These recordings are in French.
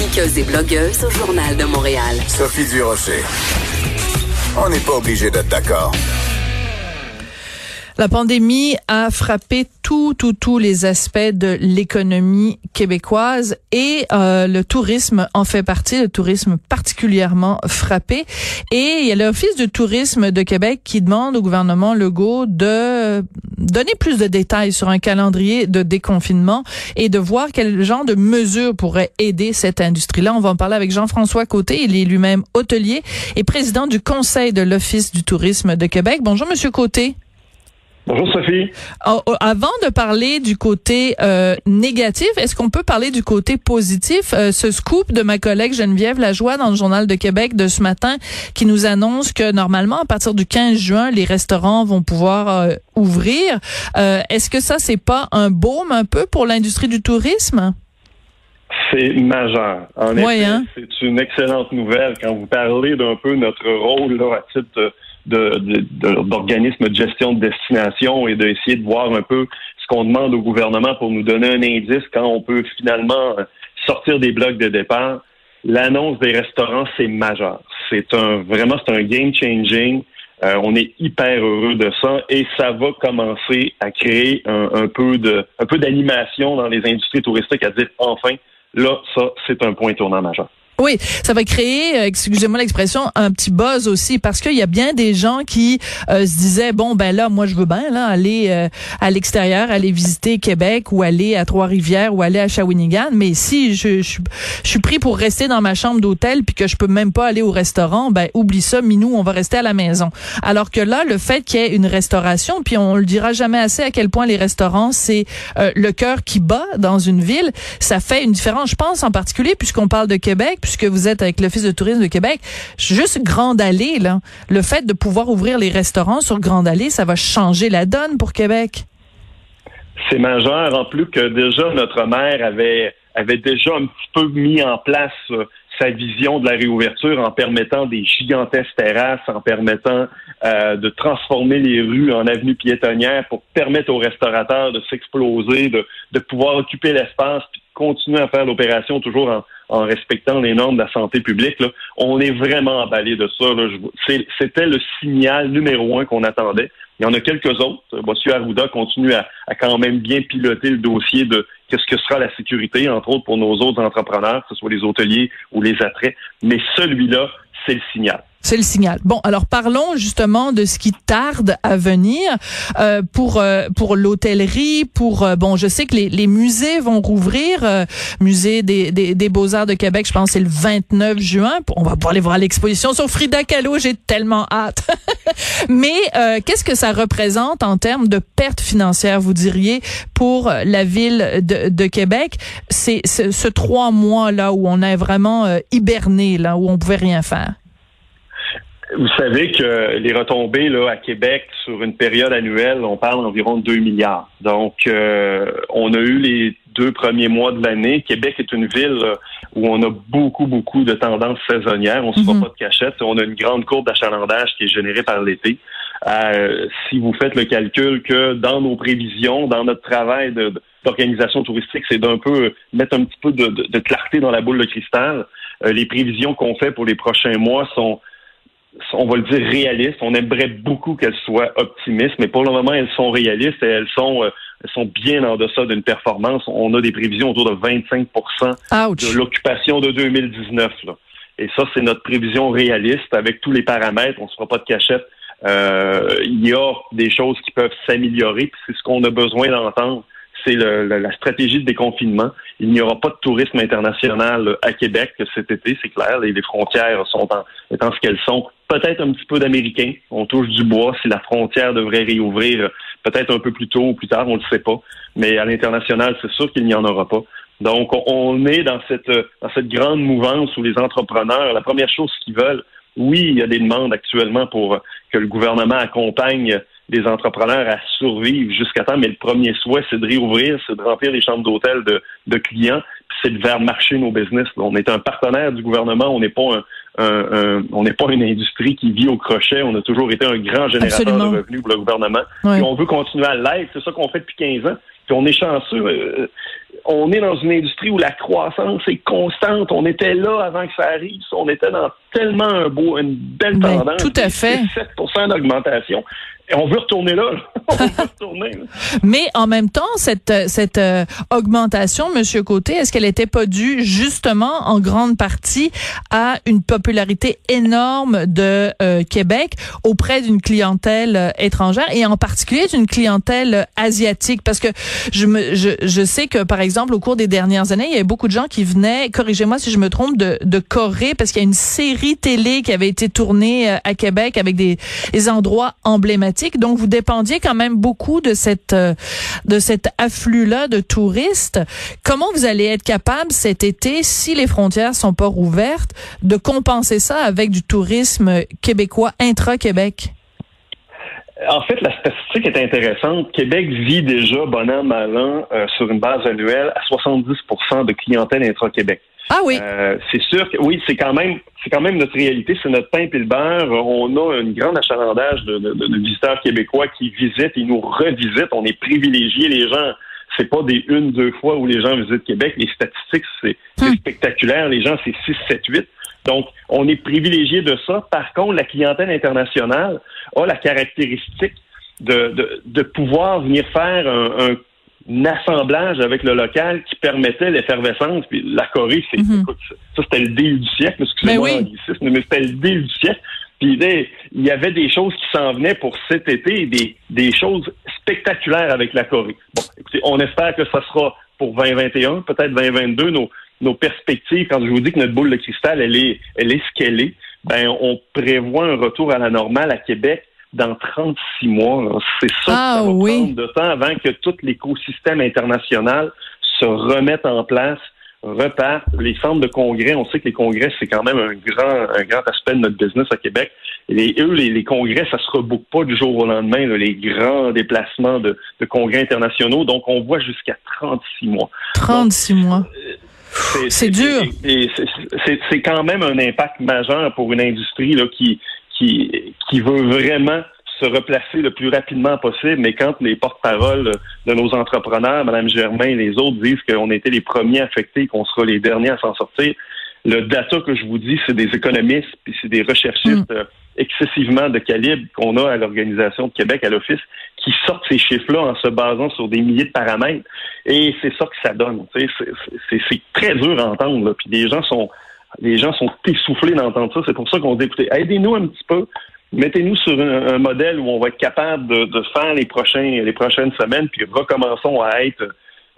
Chroniqueuse et blogueuse au Journal de Montréal. Sophie Durocher. On n'est pas obligé d'être d'accord. La pandémie a frappé tout, tout, tous les aspects de l'économie québécoise et euh, le tourisme en fait partie, le tourisme particulièrement frappé. Et il y a l'Office de tourisme de Québec qui demande au gouvernement Legault de donner plus de détails sur un calendrier de déconfinement et de voir quel genre de mesures pourraient aider cette industrie-là. On va en parler avec Jean-François Côté. Il est lui-même hôtelier et président du Conseil de l'Office du tourisme de Québec. Bonjour, Monsieur Côté. Bonjour Sophie. Oh, oh, avant de parler du côté euh, négatif, est-ce qu'on peut parler du côté positif? Euh, Ce scoop de ma collègue Geneviève Lajoie dans le Journal de Québec de ce matin qui nous annonce que normalement à partir du 15 juin, les restaurants vont pouvoir euh, ouvrir. Euh, est-ce que ça c'est pas un baume un peu pour l'industrie du tourisme? C'est majeur. En effet, hein? c'est une excellente nouvelle quand vous parlez d'un peu notre rôle là, à titre de- de- de- de- de, gestion de destination et d'essayer de voir un peu ce qu'on demande au gouvernement pour nous donner un indice quand on peut finalement euh, sortir des blocs de départ. L'annonce des restaurants, c'est majeur. C'est un vraiment c'est un game changing. Euh, on est hyper heureux de ça et ça va commencer à créer un, un peu de un peu d'animation dans les industries touristiques à dire enfin là ça c'est un point tournant majeur. Oui, ça va créer, euh, excusez-moi l'expression, un petit buzz aussi parce qu'il y a bien des gens qui euh, se disaient bon ben là moi je veux bien là aller euh, à l'extérieur, aller visiter Québec ou aller à Trois-Rivières ou aller à Shawinigan, mais si je, je, je suis pris pour rester dans ma chambre d'hôtel puis que je peux même pas aller au restaurant, ben oublie ça, minou, on va rester à la maison. Alors que là le fait qu'il y ait une restauration, puis on le dira jamais assez à quel point les restaurants c'est euh, le cœur qui bat dans une ville, ça fait une différence. Je pense en particulier puisqu'on parle de Québec, puisque vous êtes avec l'Office de tourisme de Québec, juste Grande Allée, là, le fait de pouvoir ouvrir les restaurants sur Grande Allée, ça va changer la donne pour Québec. C'est majeur en plus que déjà notre maire avait avait déjà un petit peu mis en place euh, sa vision de la réouverture en permettant des gigantesques terrasses, en permettant euh, de transformer les rues en avenues piétonnières pour permettre aux restaurateurs de s'exploser, de, pouvoir occuper l'espace, puis de continuer à faire l'opération toujours en, en respectant les normes de la santé publique. On est vraiment emballé de ça. C'était le signal numéro un qu'on attendait. Il y en a quelques autres. Monsieur Arruda continue à, à quand même bien piloter le dossier de qu'est-ce que sera la sécurité, entre autres pour nos autres entrepreneurs, que ce soit les hôteliers ou les attraits. Mais celui-là, c'est le signal. C'est le signal. Bon, alors parlons justement de ce qui tarde à venir euh, pour euh, pour l'hôtellerie, pour euh, bon, je sais que les, les musées vont rouvrir, euh, musée des, des, des Beaux Arts de Québec, je pense c'est le 29 juin. On va pouvoir aller voir l'exposition sur Frida Kahlo, j'ai tellement hâte. Mais euh, qu'est-ce que ça représente en termes de pertes financières, vous diriez, pour la ville de, de Québec? C'est ce, trois mois là où on est vraiment hiberné, là où on pouvait rien faire. Vous savez que les retombées là, à Québec sur une période annuelle, on parle d'environ 2 milliards. Donc, euh, on a eu les deux premiers mois de l'année. Québec est une ville là, où on a beaucoup, beaucoup de tendances saisonnières. On ne se fera Mhm. pas de cachette. On a une grande courbe d'achalandage qui est générée par l'été. Euh, si vous faites le calcul que dans nos prévisions, dans notre travail d'organisation touristique, c'est d'un peu mettre un petit peu de, de- de clarté dans la boule de cristal. Euh, les prévisions qu'on fait pour les prochains mois sont on va le dire réalistes. On aimerait beaucoup qu'elles soient optimistes, mais pour le moment, elles sont réalistes et elles sont, euh, elles sont bien en deçà d'une performance. On a des prévisions autour de 25 Ouch. de l'occupation de 2019. là. Et ça, c'est notre prévision réaliste avec tous les paramètres. On ne se fera pas de cachette. Euh, il y a des choses qui peuvent s'améliorer. puis C'est ce qu'on a besoin d'entendre. C'est la stratégie de déconfinement. Il n'y aura pas de tourisme international à Québec cet été, c'est clair. Les, les frontières sont en, étant ce qu'elles sont. Peut-être un petit peu d'Américains. On touche du bois. Si la frontière devrait réouvrir, peut-être un peu plus tôt ou plus tard, on ne le sait pas. Mais à l'international, c'est sûr qu'il n'y en aura pas. Donc, on est dans cette, dans cette grande mouvance où les entrepreneurs, la première chose qu'ils veulent, oui, il y a des demandes actuellement pour que le gouvernement accompagne les entrepreneurs à survivre jusqu'à temps, mais le premier souhait, c'est de réouvrir, c'est de remplir les chambres d'hôtel de, de clients, puis c'est de faire marcher nos business. On est un partenaire du gouvernement, on n'est pas un, on n'est pas une industrie qui vit au crochet. On a toujours été un grand générateur de revenus pour le gouvernement. Et on veut continuer à l'être. C'est ça qu'on fait depuis 15 ans. Puis on est chanceux. Euh, on est dans une industrie où la croissance est constante. On était là avant que ça arrive. On était dans tellement un beau, une belle ben, tendance. Tout à fait. 7 d'augmentation on veut retourner là. on veut retourner. Mais en même temps, cette cette euh, augmentation, Monsieur Côté, est-ce qu'elle n'était pas due justement en grande partie à une popularité énorme de euh, Québec auprès d'une clientèle euh, étrangère et en particulier d'une clientèle asiatique? Parce que je me je, je sais que par exemple au cours des dernières années, il y avait beaucoup de gens qui venaient, corrigez-moi si je me trompe, de, de Corée parce qu'il y a une série télé qui avait été tournée à Québec avec des, des endroits emblématiques donc vous dépendiez quand même beaucoup de cette euh, de cet afflux-là de touristes. Comment vous allez être capable cet été, si les frontières sont pas rouvertes, de compenser ça avec du tourisme québécois intra-Québec? En fait, la statistique est intéressante. Québec vit déjà, bon an, mal an, sur une base annuelle à 70% de clientèle intra-Québec. Ah oui. Euh, c'est sûr que oui, c'est quand même c'est quand même notre réalité, c'est notre pain et le beurre. On a une grande achalandage de, de, de, visiteurs québécois qui visitent et nous revisitent. On est privilégiés, les gens. C'est pas des une, deux fois où les gens visitent Québec. Les statistiques, c'est hum. spectaculaire. Les gens, c'est 6, 7, 8. Donc, on est privilégié de ça. Par contre, la clientèle internationale a la caractéristique de, de, de pouvoir venir faire un, un un assemblage avec le local qui permettait l'effervescence. Puis la Corée, c'est, mhm. ça c'était le début du siècle, excusez-moi ben l'anglicisme, mais c'était le début du siècle. Puis il y avait des choses qui s'en venaient pour cet été, des, des choses spectaculaires avec la Corée. Bon, écoutez, on espère que ça sera pour 2021, peut-être 2022, nos, nos perspectives, quand je vous dis que notre boule de cristal, elle est, elle est ce qu'elle est, ben, on prévoit un retour à la normale à Québec dans 36 mois. C'est ça ah, ça va oui. prendre de temps avant que tout l'écosystème international se remette en place, repart. Les centres de congrès, on sait que les congrès, c'est quand même un grand, un grand aspect de notre business à Québec. Et les, eux, les, congrès, ça se reboucle pas du jour au lendemain, les grands déplacements de, de, congrès internationaux. Donc, on voit jusqu'à 36 mois. 36 mois. C'est dur. C'est quand même un impact majeur pour une industrie là, qui, qui, qui veut vraiment se replacer le plus rapidement possible, mais quand les porte-paroles de nos entrepreneurs, Mme Germain et les autres, disent qu'on était les premiers affectés, qu'on sera les derniers à s'en sortir, le data que je vous dis, c'est des économistes, puis c'est des recherchistes mm. euh, excessivement de calibre qu'on a à l'Organisation de Québec, à l'Office, qui sortent ces chiffres-là en se basant sur des milliers de paramètres. Et c'est ça que ça donne. C'est très dur à entendre. Puis les gens sont les gens sont essoufflés d'entendre ça. C'est pour ça qu'on dit, écoutez, aidez-nous un petit peu. Mettez-nous sur un, modèle où on va être capable de, faire les les prochaines semaines, puis recommençons à être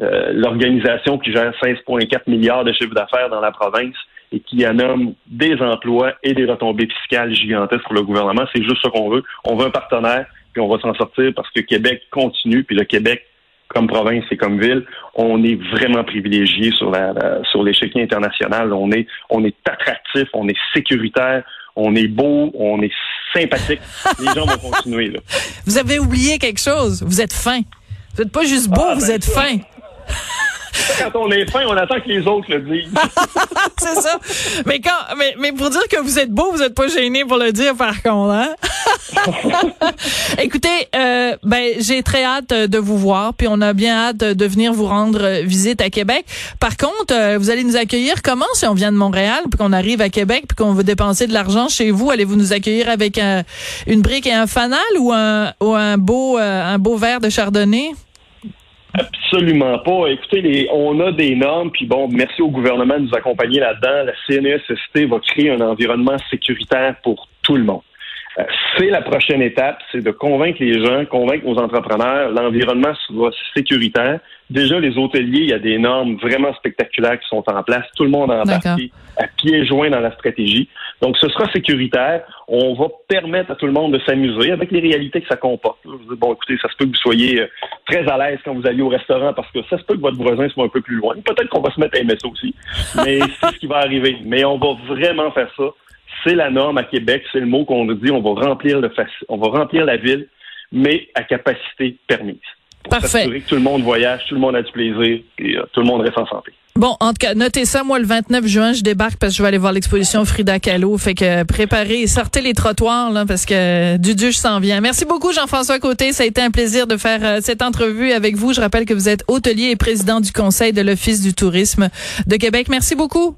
euh, l'organisation qui gère 16,4 milliards de chiffre d'affaires dans la province et qui nomme des emplois et des retombées fiscales gigantesques pour le gouvernement. C'est juste ça qu'on veut. On veut un partenaire, puis on va s'en sortir parce que Québec continue, puis le Québec comme province et comme ville, on est vraiment privilégié sur la, sur l'échiquier international. On est on est attractif, on est sécuritaire, on est beau, on est sympathique. Les gens vont continuer. Là. Vous avez oublié quelque chose. Vous êtes fin. Vous n'êtes pas juste beau, ah, vous ben êtes fin. Quand on est fin, on attend que les autres le disent. c'est ça. Mais quand, mais, mais pour dire que vous êtes beau, vous n'êtes pas gêné pour le dire, par contre, hein? Écoutez, euh, ben, j'ai très hâte de vous voir, puis on a bien hâte de venir vous rendre visite à Québec. Par contre, euh, vous allez nous accueillir comment si on vient de Montréal, puis qu'on arrive à Québec, puis qu'on veut dépenser de l'argent chez vous? Allez-vous nous accueillir avec une brique et un fanal ou un, beau, euh, un beau verre de chardonnay? Absolument pas. Écoutez, on a des normes, puis bon, merci au gouvernement de nous accompagner là-dedans. La CNESST va créer un environnement sécuritaire pour tout le monde. Euh, c'est la prochaine étape, c'est de convaincre les gens, convaincre nos entrepreneurs, l'environnement sera sécuritaire. Déjà, les hôteliers, il y a des normes vraiment spectaculaires qui sont en place. Tout le monde a embarqué à pieds joints dans la stratégie. Donc, ce sera sécuritaire. On va permettre à tout le monde de s'amuser avec les réalités que ça comporte. Bon, écoutez, ça se peut que vous soyez euh, très à l'aise quand vous allez au restaurant parce que ça se peut que votre voisin soit un peu plus loin. Peut-être qu'on va se mettre à aimer ça aussi. Mais c'est ce qui va arriver. Mais on va vraiment faire ça c'est la norme à Québec, c'est le mot qu'on dit, on va remplir le on va remplir la ville, mais à capacité permise. Pour Parfait. que tout le monde voyage, tout le monde a du plaisir et euh, tout le monde reste en santé. Bon, en tout cas, notez ça, moi, le 29 juin, je débarque parce que je vais aller voir l'exposition Frida Kahlo. Fait que préparez, sortez les trottoirs, là, parce que du je s'en vient. Merci beaucoup, Jean-François Côté. Ça a été un plaisir de faire euh, cette entrevue avec vous. Je rappelle que vous êtes hôtelier et président du Conseil de l'Office du tourisme de Québec. Merci beaucoup.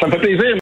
Ça me fait plaisir.